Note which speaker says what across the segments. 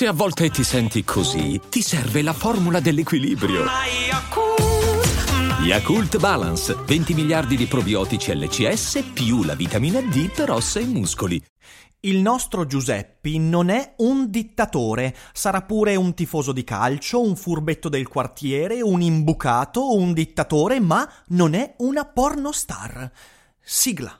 Speaker 1: Se a volte ti senti così, ti serve la formula dell'equilibrio. Yakult Balance, 20 miliardi di probiotici LCS più la vitamina D per ossa e muscoli.
Speaker 2: Il nostro Giuseppi non è un dittatore, sarà pure un tifoso di calcio, un furbetto del quartiere, un imbucato, un dittatore, ma non è una pornostar. Sigla.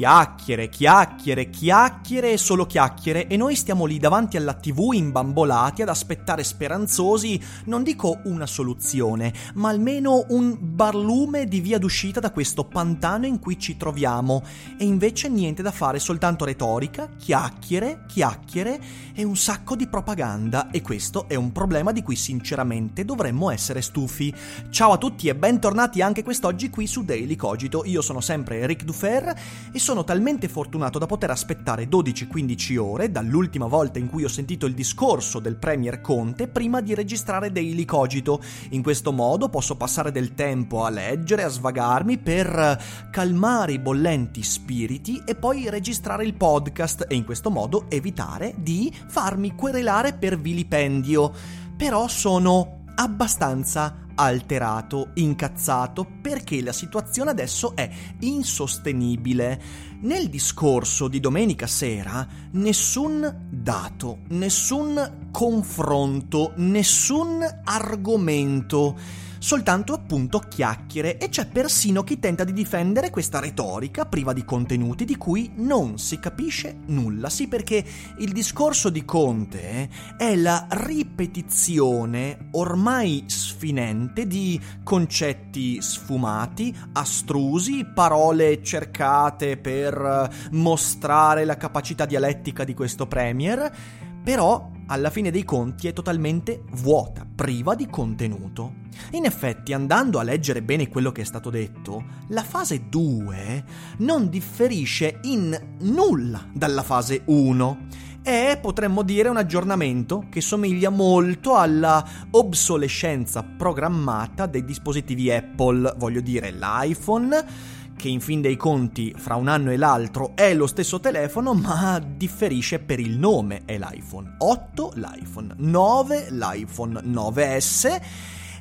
Speaker 2: Chiacchiere, chiacchiere, chiacchiere e solo chiacchiere. E noi stiamo lì davanti alla tv imbambolati ad aspettare speranzosi, non dico una soluzione, ma almeno un barlume di via d'uscita da questo pantano in cui ci troviamo. E invece niente da fare, soltanto retorica, chiacchiere, chiacchiere e un sacco di propaganda. E questo è un problema di cui sinceramente dovremmo essere stufi. Ciao a tutti e bentornati anche quest'oggi qui su Daily Cogito, io sono sempre Eric Dufer e sono sono talmente fortunato da poter aspettare 12-15 ore dall'ultima volta in cui ho sentito il discorso del Premier Conte prima di registrare Daily Cogito. In questo modo posso passare del tempo a leggere, a svagarmi per calmare i bollenti spiriti e poi registrare il podcast e in questo modo evitare di farmi querelare per vilipendio. Però sono abbastanza alterato, incazzato, perché la situazione adesso è insostenibile. Nel discorso di domenica sera nessun dato, nessun confronto, nessun argomento soltanto appunto chiacchiere e c'è persino chi tenta di difendere questa retorica priva di contenuti di cui non si capisce nulla. Sì, perché il discorso di Conte è la ripetizione ormai sfinente di concetti sfumati, astrusi, parole cercate per mostrare la capacità dialettica di questo premier, però alla fine dei conti è totalmente vuota, priva di contenuto. In effetti, andando a leggere bene quello che è stato detto, la fase 2 non differisce in nulla dalla fase 1 è, potremmo dire, un aggiornamento che somiglia molto alla obsolescenza programmata dei dispositivi Apple, voglio dire l'iPhone che in fin dei conti fra un anno e l'altro è lo stesso telefono, ma differisce per il nome, è l'iPhone 8, l'iPhone 9, l'iPhone 9S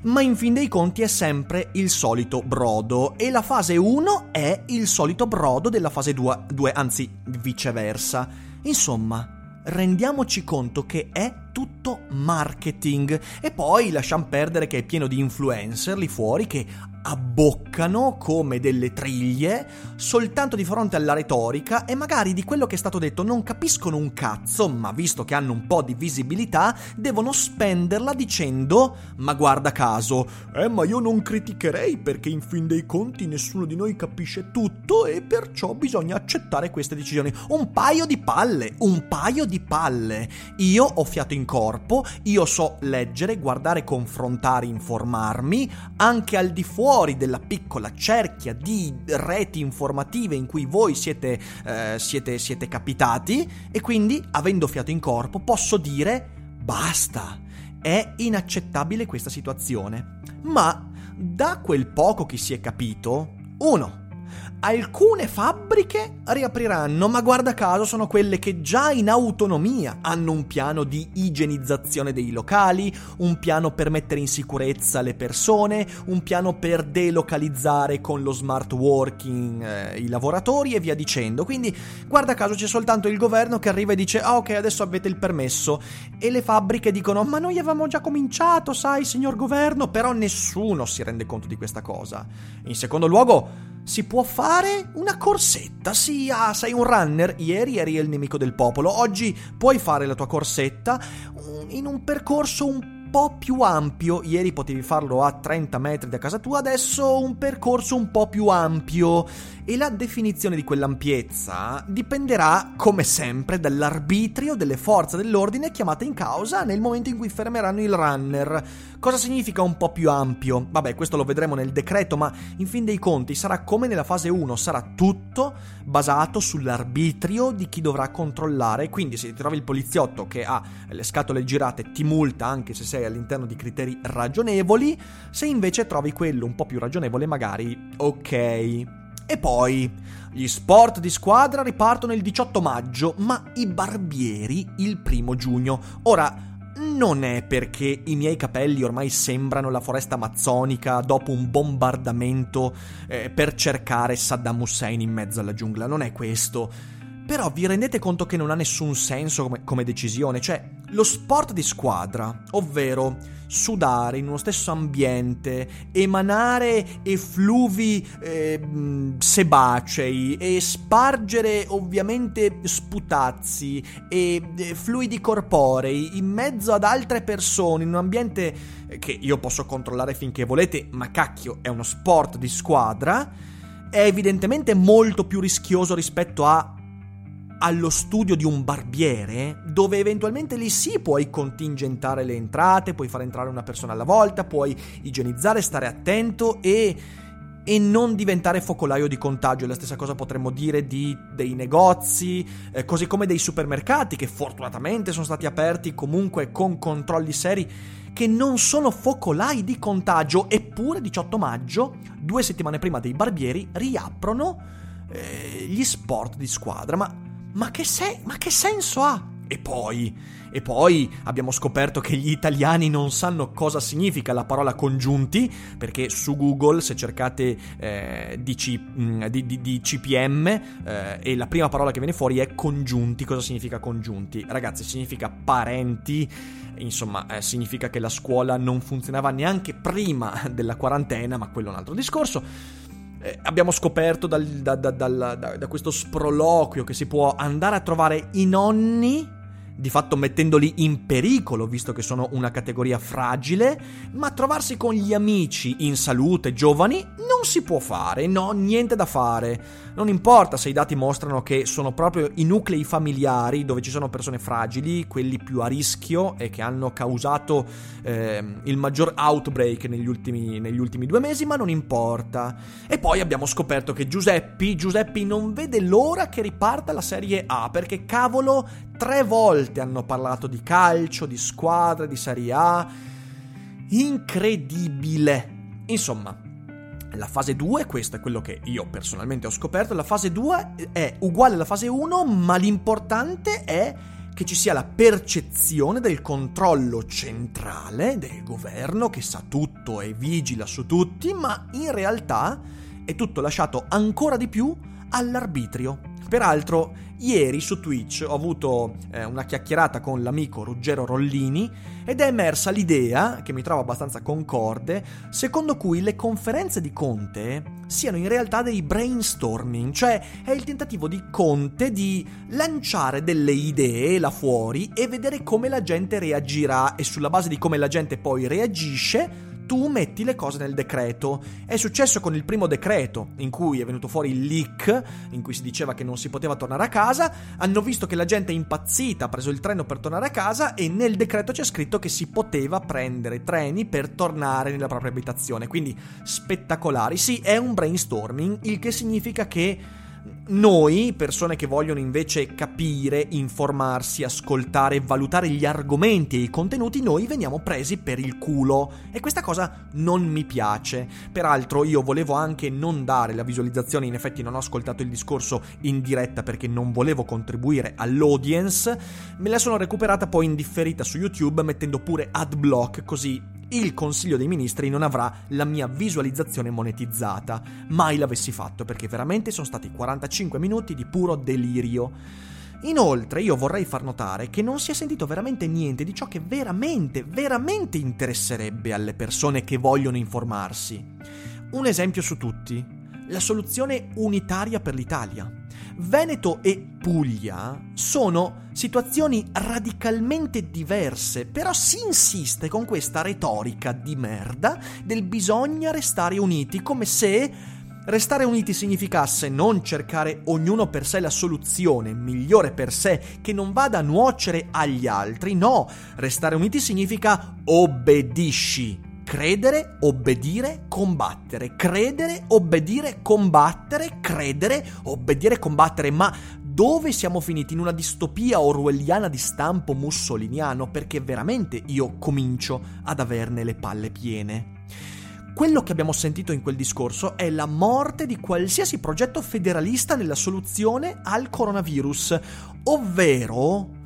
Speaker 2: ma in fin dei conti è sempre il solito brodo. E la fase 1 è il solito brodo della fase 2, 2 anzi viceversa. Insomma, rendiamoci conto che è tutto marketing. E poi lasciamo perdere che è pieno di influencer lì fuori che abboccano come delle triglie soltanto di fronte alla retorica e magari di quello che è stato detto non capiscono un cazzo, ma visto che hanno un po' di visibilità, devono spenderla dicendo "Ma guarda caso, eh ma io non criticherei perché in fin dei conti nessuno di noi capisce tutto e perciò bisogna accettare queste decisioni". Un paio di palle, un paio di palle. Io ho fiato in corpo, io so leggere, guardare, confrontare, informarmi anche al di fuori fuori della piccola cerchia di reti informative in cui voi siete, eh, siete, siete capitati e quindi, avendo fiato in corpo, posso dire basta. È inaccettabile questa situazione. Ma da quel poco che si è capito, uno, Alcune fabbriche riapriranno, ma guarda caso sono quelle che già in autonomia hanno un piano di igienizzazione dei locali, un piano per mettere in sicurezza le persone, un piano per delocalizzare con lo smart working eh, i lavoratori e via dicendo. Quindi guarda caso c'è soltanto il governo che arriva e dice ah ok adesso avete il permesso e le fabbriche dicono ma noi avevamo già cominciato, sai signor governo, però nessuno si rende conto di questa cosa. In secondo luogo si può fare una corsetta. Sì, ah, sei un runner. Ieri eri il nemico del popolo. Oggi puoi fare la tua corsetta in un percorso un po' più ampio. Ieri potevi farlo a 30 metri da casa tua, adesso un percorso un po' più ampio. E la definizione di quell'ampiezza dipenderà, come sempre, dall'arbitrio delle forze dell'ordine chiamate in causa nel momento in cui fermeranno il runner. Cosa significa un po' più ampio? Vabbè, questo lo vedremo nel decreto, ma in fin dei conti sarà come nella fase 1, sarà tutto basato sull'arbitrio di chi dovrà controllare. Quindi se ti trovi il poliziotto che ha le scatole girate ti multa anche se sei all'interno di criteri ragionevoli, se invece trovi quello un po' più ragionevole magari ok. E poi gli sport di squadra ripartono il 18 maggio, ma i barbieri il primo giugno. Ora, non è perché i miei capelli ormai sembrano la foresta amazzonica dopo un bombardamento eh, per cercare Saddam Hussein in mezzo alla giungla, non è questo. Però vi rendete conto che non ha nessun senso come, come decisione, cioè lo sport di squadra, ovvero sudare in uno stesso ambiente, emanare effluvi eh, sebacei e spargere ovviamente sputazzi e eh, fluidi corporei in mezzo ad altre persone in un ambiente che io posso controllare finché volete, ma cacchio, è uno sport di squadra, è evidentemente molto più rischioso rispetto a allo studio di un barbiere, dove eventualmente lì sì puoi contingentare le entrate, puoi far entrare una persona alla volta, puoi igienizzare, stare attento e, e non diventare focolaio di contagio. La stessa cosa potremmo dire di, dei negozi, eh, così come dei supermercati che fortunatamente sono stati aperti comunque con controlli seri che non sono focolai di contagio, eppure 18 maggio, due settimane prima dei barbieri, riaprono eh, gli sport di squadra. Ma ma che, se- ma che senso ha? E poi, e poi abbiamo scoperto che gli italiani non sanno cosa significa la parola congiunti, perché su Google se cercate eh, DC, mm, di, di, di, CPM eh, e la prima parola che viene fuori è congiunti. Cosa significa congiunti? Ragazzi, significa parenti, insomma, eh, significa che la scuola non funzionava neanche prima della quarantena, ma quello è un altro discorso eh, abbiamo scoperto dal, da, da, da, da questo sproloquio che si può andare a trovare i nonni di fatto mettendoli in pericolo, visto che sono una categoria fragile, ma trovarsi con gli amici in salute, giovani, non si può fare, no, niente da fare. Non importa se i dati mostrano che sono proprio i nuclei familiari dove ci sono persone fragili, quelli più a rischio e che hanno causato eh, il maggior outbreak negli ultimi, negli ultimi due mesi, ma non importa. E poi abbiamo scoperto che Giuseppi, Giuseppi non vede l'ora che riparta la Serie A, perché cavolo Tre volte hanno parlato di calcio, di squadre, di Serie A. Incredibile. Insomma, la fase 2, questo è quello che io personalmente ho scoperto, la fase 2 è uguale alla fase 1, ma l'importante è che ci sia la percezione del controllo centrale del governo che sa tutto e vigila su tutti, ma in realtà è tutto lasciato ancora di più all'arbitrio. Peraltro, ieri su Twitch ho avuto eh, una chiacchierata con l'amico Ruggero Rollini ed è emersa l'idea, che mi trovo abbastanza concorde, secondo cui le conferenze di Conte siano in realtà dei brainstorming, cioè è il tentativo di Conte di lanciare delle idee là fuori e vedere come la gente reagirà e sulla base di come la gente poi reagisce tu metti le cose nel decreto. È successo con il primo decreto, in cui è venuto fuori il leak, in cui si diceva che non si poteva tornare a casa, hanno visto che la gente è impazzita, ha preso il treno per tornare a casa e nel decreto c'è scritto che si poteva prendere treni per tornare nella propria abitazione. Quindi spettacolari. Sì, è un brainstorming, il che significa che noi, persone che vogliono invece capire, informarsi, ascoltare, valutare gli argomenti e i contenuti, noi veniamo presi per il culo. E questa cosa non mi piace. Peraltro io volevo anche non dare la visualizzazione, in effetti non ho ascoltato il discorso in diretta perché non volevo contribuire all'audience, me la sono recuperata poi in differita su YouTube mettendo pure ad block così il Consiglio dei Ministri non avrà la mia visualizzazione monetizzata. Mai l'avessi fatto perché veramente sono stati 45 minuti di puro delirio. Inoltre io vorrei far notare che non si è sentito veramente niente di ciò che veramente, veramente interesserebbe alle persone che vogliono informarsi. Un esempio su tutti, la soluzione unitaria per l'Italia. Veneto e Puglia sono situazioni radicalmente diverse, però si insiste con questa retorica di merda del bisogna restare uniti, come se Restare uniti significasse non cercare ognuno per sé la soluzione migliore per sé che non vada a nuocere agli altri, no, restare uniti significa obbedisci. Credere, obbedire, combattere. Credere, obbedire, combattere. Credere, obbedire, combattere. Ma dove siamo finiti? In una distopia orwelliana di stampo mussoliniano? Perché veramente io comincio ad averne le palle piene. Quello che abbiamo sentito in quel discorso è la morte di qualsiasi progetto federalista nella soluzione al coronavirus, ovvero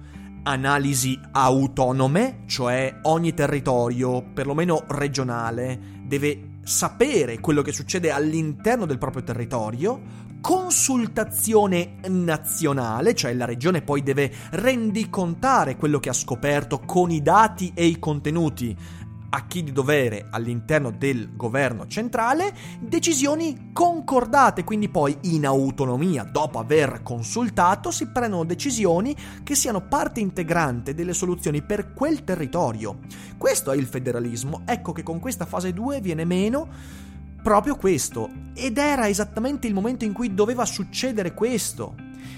Speaker 2: analisi autonome, cioè ogni territorio, perlomeno regionale, deve sapere quello che succede all'interno del proprio territorio, consultazione nazionale, cioè la regione poi deve rendicontare quello che ha scoperto con i dati e i contenuti a chi di dovere all'interno del governo centrale decisioni concordate, quindi poi in autonomia, dopo aver consultato, si prendono decisioni che siano parte integrante delle soluzioni per quel territorio. Questo è il federalismo, ecco che con questa fase 2 viene meno proprio questo, ed era esattamente il momento in cui doveva succedere questo,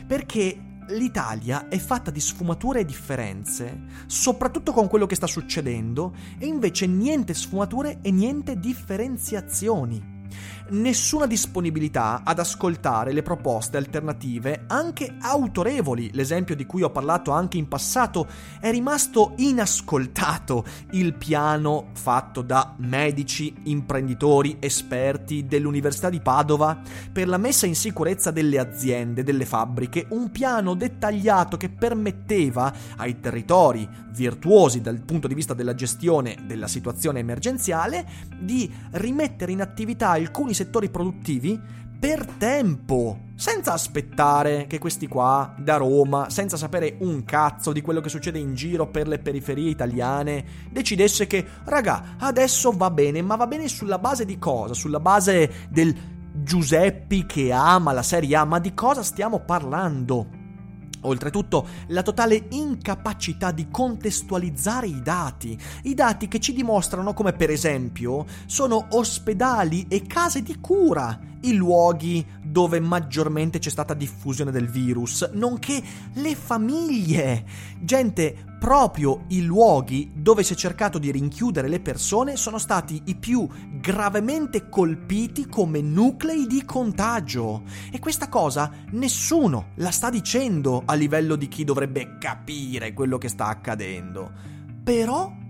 Speaker 2: perché l'Italia è fatta di sfumature e differenze, soprattutto con quello che sta succedendo, e invece niente sfumature e niente differenziazioni nessuna disponibilità ad ascoltare le proposte alternative anche autorevoli. L'esempio di cui ho parlato anche in passato è rimasto inascoltato il piano fatto da medici, imprenditori, esperti dell'Università di Padova per la messa in sicurezza delle aziende, delle fabbriche, un piano dettagliato che permetteva ai territori virtuosi dal punto di vista della gestione della situazione emergenziale di rimettere in attività alcuni settori produttivi per tempo, senza aspettare che questi qua da Roma, senza sapere un cazzo di quello che succede in giro per le periferie italiane, decidesse che, raga, adesso va bene, ma va bene sulla base di cosa? Sulla base del Giuseppi che ama la Serie A, ma di cosa stiamo parlando? Oltretutto, la totale incapacità di contestualizzare i dati, i dati che ci dimostrano come per esempio sono ospedali e case di cura i luoghi dove maggiormente c'è stata diffusione del virus, nonché le famiglie. Gente, proprio i luoghi dove si è cercato di rinchiudere le persone sono stati i più gravemente colpiti come nuclei di contagio. E questa cosa nessuno la sta dicendo a livello di chi dovrebbe capire quello che sta accadendo. Però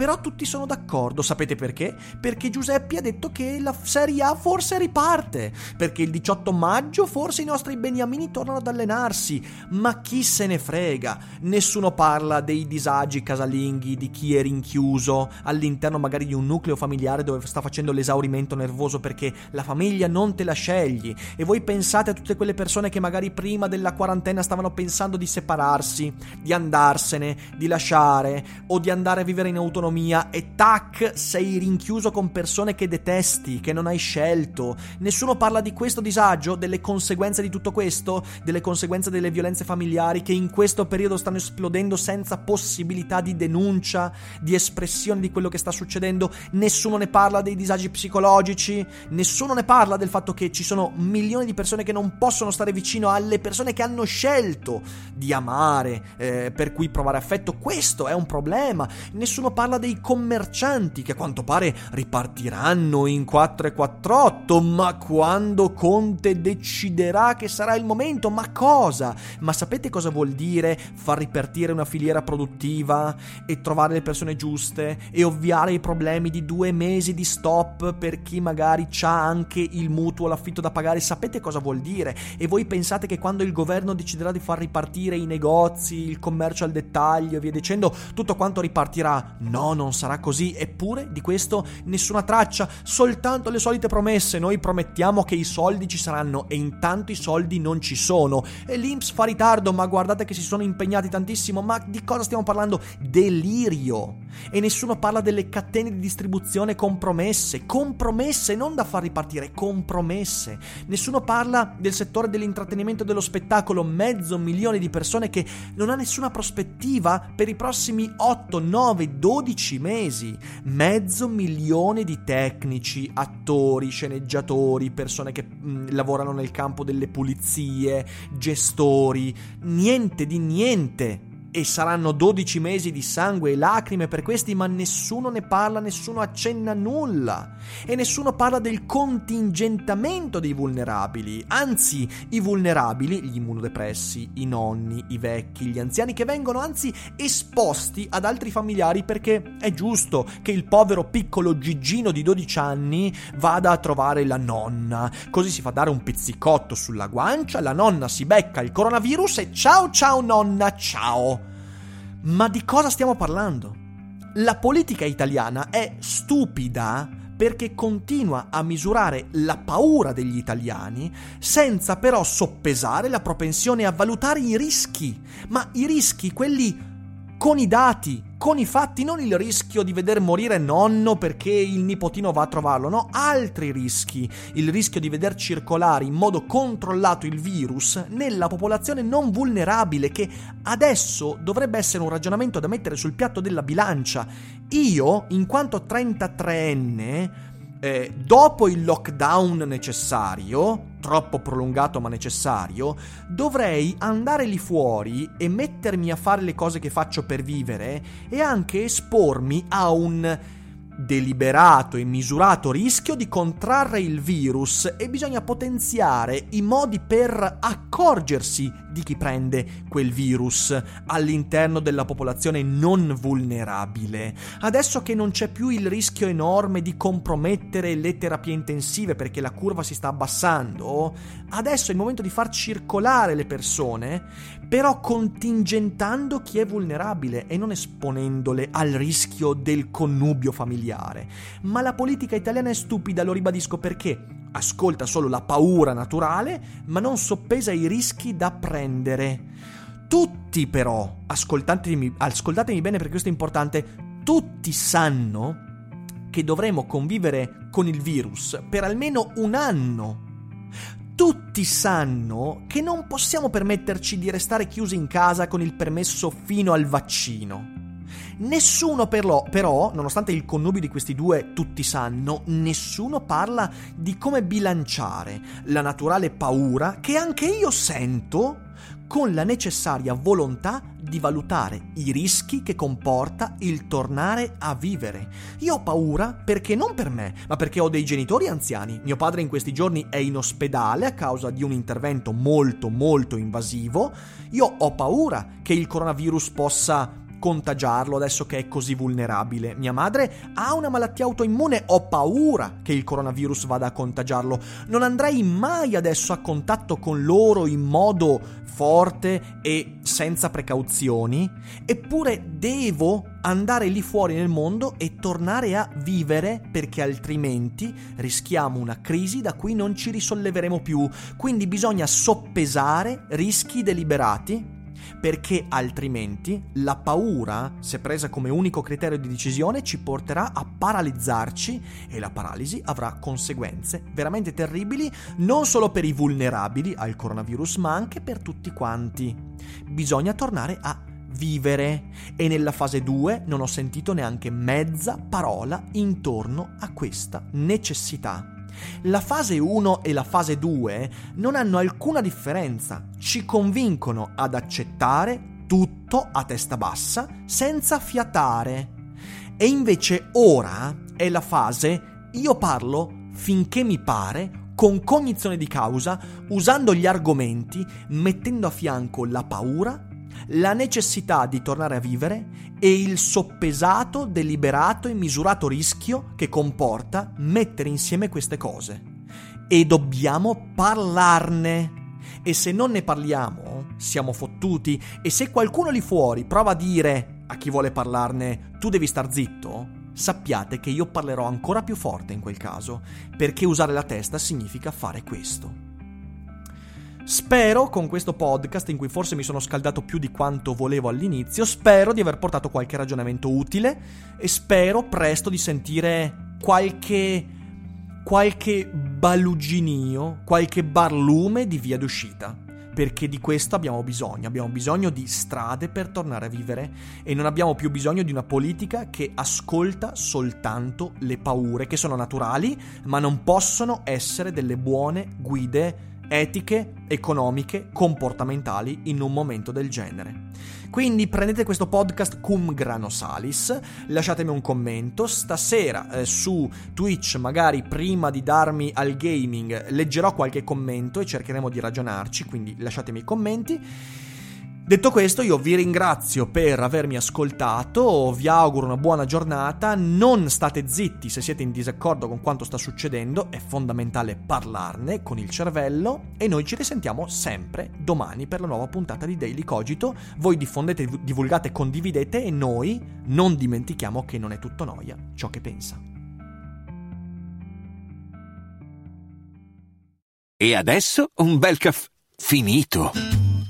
Speaker 2: però tutti sono d'accordo, sapete perché? Perché Giuseppe ha detto che la Serie A forse riparte, perché il 18 maggio forse i nostri beniamini tornano ad allenarsi, ma chi se ne frega? Nessuno parla dei disagi casalinghi, di chi è rinchiuso all'interno magari di un nucleo familiare dove sta facendo l'esaurimento nervoso perché la famiglia non te la scegli e voi pensate a tutte quelle persone che magari prima della quarantena stavano pensando di separarsi, di andarsene, di lasciare o di andare a vivere in autonomia autonomia e tac, sei rinchiuso con persone che detesti, che non hai scelto. Nessuno parla di questo disagio, delle conseguenze di tutto questo, delle conseguenze delle violenze familiari che in questo periodo stanno esplodendo senza possibilità di denuncia, di espressione di quello che sta succedendo. Nessuno ne parla dei disagi psicologici, nessuno ne parla del fatto che ci sono milioni di persone che non possono stare vicino alle persone che hanno scelto di amare, eh, per cui provare affetto. Questo è un problema. Nessuno parla dei commercianti che a quanto pare ripartiranno in 448, ma quando Conte deciderà che sarà il momento, ma cosa? Ma sapete cosa vuol dire far ripartire una filiera produttiva e trovare le persone giuste e ovviare i problemi di due mesi di stop per chi magari ha anche il mutuo, l'affitto da pagare? Sapete cosa vuol dire? E voi pensate che quando il governo deciderà di far ripartire i negozi, il commercio al dettaglio e via dicendo, tutto quanto ripartirà? No! No, non sarà così, eppure di questo nessuna traccia, soltanto le solite promesse. Noi promettiamo che i soldi ci saranno e intanto i soldi non ci sono. E l'Inps fa ritardo, ma guardate che si sono impegnati tantissimo. Ma di cosa stiamo parlando? Delirio. E nessuno parla delle catene di distribuzione compromesse. Compromesse, non da far ripartire, compromesse. Nessuno parla del settore dell'intrattenimento e dello spettacolo. Mezzo milione di persone che non ha nessuna prospettiva per i prossimi 8, 9, 12 mesi. Mezzo milione di tecnici, attori, sceneggiatori, persone che mh, mm, lavorano nel campo delle pulizie, gestori. Niente di niente e saranno 12 mesi di sangue e lacrime per questi, ma nessuno ne parla, nessuno accenna nulla. E nessuno parla del contingentamento dei vulnerabili. Anzi, i vulnerabili, gli immunodepressi, i nonni, i vecchi, gli anziani che vengono anzi esposti ad altri familiari perché è giusto che il povero piccolo Gigino di 12 anni vada a trovare la nonna. Così si fa dare un pizzicotto sulla guancia, la nonna si becca il coronavirus e ciao ciao nonna, ciao. Ma di cosa stiamo parlando? La politica italiana è stupida perché continua a misurare la paura degli italiani senza però soppesare la propensione a valutare i rischi, ma i rischi, quelli con i dati, con i fatti, non il rischio di veder morire nonno perché il nipotino va a trovarlo, no, altri rischi, il rischio di veder circolare in modo controllato il virus nella popolazione non vulnerabile che adesso dovrebbe essere un ragionamento da mettere sul piatto della bilancia. Io, in quanto 33enne, eh, dopo il lockdown necessario, troppo prolungato ma necessario, dovrei andare lì fuori e mettermi a fare le cose che faccio per vivere e anche espormi a un deliberato e misurato rischio di contrarre il virus e bisogna potenziare i modi per accorgersi di chi prende quel virus all'interno della popolazione non vulnerabile. Adesso che non c'è più il rischio enorme di compromettere le terapie intensive perché la curva si sta abbassando, adesso è il momento di far circolare le persone, però contingentando chi è vulnerabile e non esponendole al rischio del connubio familiare. Ma la politica italiana è stupida, lo ribadisco perché ascolta solo la paura naturale, ma non soppesa i rischi da prendere. Tutti però, ascoltatemi, ascoltatemi bene perché questo è importante, tutti sanno che dovremo convivere con il virus per almeno un anno. Tutti sanno che non possiamo permetterci di restare chiusi in casa con il permesso fino al vaccino. Nessuno però, però, nonostante il connubio di questi due tutti sanno, nessuno parla di come bilanciare la naturale paura che anche io sento con la necessaria volontà di valutare i rischi che comporta il tornare a vivere. Io ho paura perché non per me, ma perché ho dei genitori anziani. Mio padre in questi giorni è in ospedale a causa di un intervento molto molto invasivo. Io ho paura che il coronavirus possa contagiarlo adesso che è così vulnerabile. Mia madre ha una malattia autoimmune, ho paura che il coronavirus vada a contagiarlo. Non andrei mai adesso a contatto con loro in modo forte e senza precauzioni, eppure devo andare lì fuori nel mondo e tornare a vivere perché altrimenti rischiamo una crisi da cui non ci risolleveremo più. Quindi bisogna soppesare rischi deliberati perché altrimenti la paura, se presa come unico criterio di decisione, ci porterà a paralizzarci e la paralisi avrà conseguenze veramente terribili non solo per i vulnerabili al coronavirus, ma anche per tutti quanti. Bisogna tornare a vivere e nella fase 2 non ho sentito neanche mezza parola intorno a questa necessità. La fase 1 e la fase 2 non hanno alcuna differenza, ci convincono ad accettare tutto a testa bassa senza fiatare. E invece ora è la fase io parlo finché mi pare, con cognizione di causa, usando gli argomenti, mettendo a fianco la paura, la necessità di tornare a vivere e il soppesato, deliberato e misurato rischio che comporta mettere insieme queste cose. E dobbiamo parlarne. E se non ne parliamo, siamo fottuti. E se qualcuno lì fuori prova a dire a chi vuole parlarne tu devi star zitto, sappiate che io parlerò ancora più forte in quel caso, perché usare la testa significa fare questo. Spero con questo podcast, in cui forse mi sono scaldato più di quanto volevo all'inizio, spero di aver portato qualche ragionamento utile e spero presto di sentire qualche qualche baluginio, qualche barlume di via d'uscita. Perché di questo abbiamo bisogno, abbiamo bisogno di strade per tornare a vivere e non abbiamo più bisogno di una politica che ascolta soltanto le paure che sono naturali, ma non possono essere delle buone guide etiche, economiche, comportamentali in un momento del genere. Quindi prendete questo podcast cum grano salis, lasciatemi un commento, stasera eh, su Twitch magari prima di darmi al gaming leggerò qualche commento e cercheremo di ragionarci, quindi lasciatemi i commenti. Detto questo, io vi ringrazio per avermi ascoltato, vi auguro una buona giornata, non state zitti se siete in disaccordo con quanto sta succedendo, è fondamentale parlarne con il cervello e noi ci risentiamo sempre domani per la nuova puntata di Daily Cogito. Voi diffondete, divulgate, condividete e noi non dimentichiamo che non è tutto noia ciò che pensa.
Speaker 3: E adesso un bel caffè finito.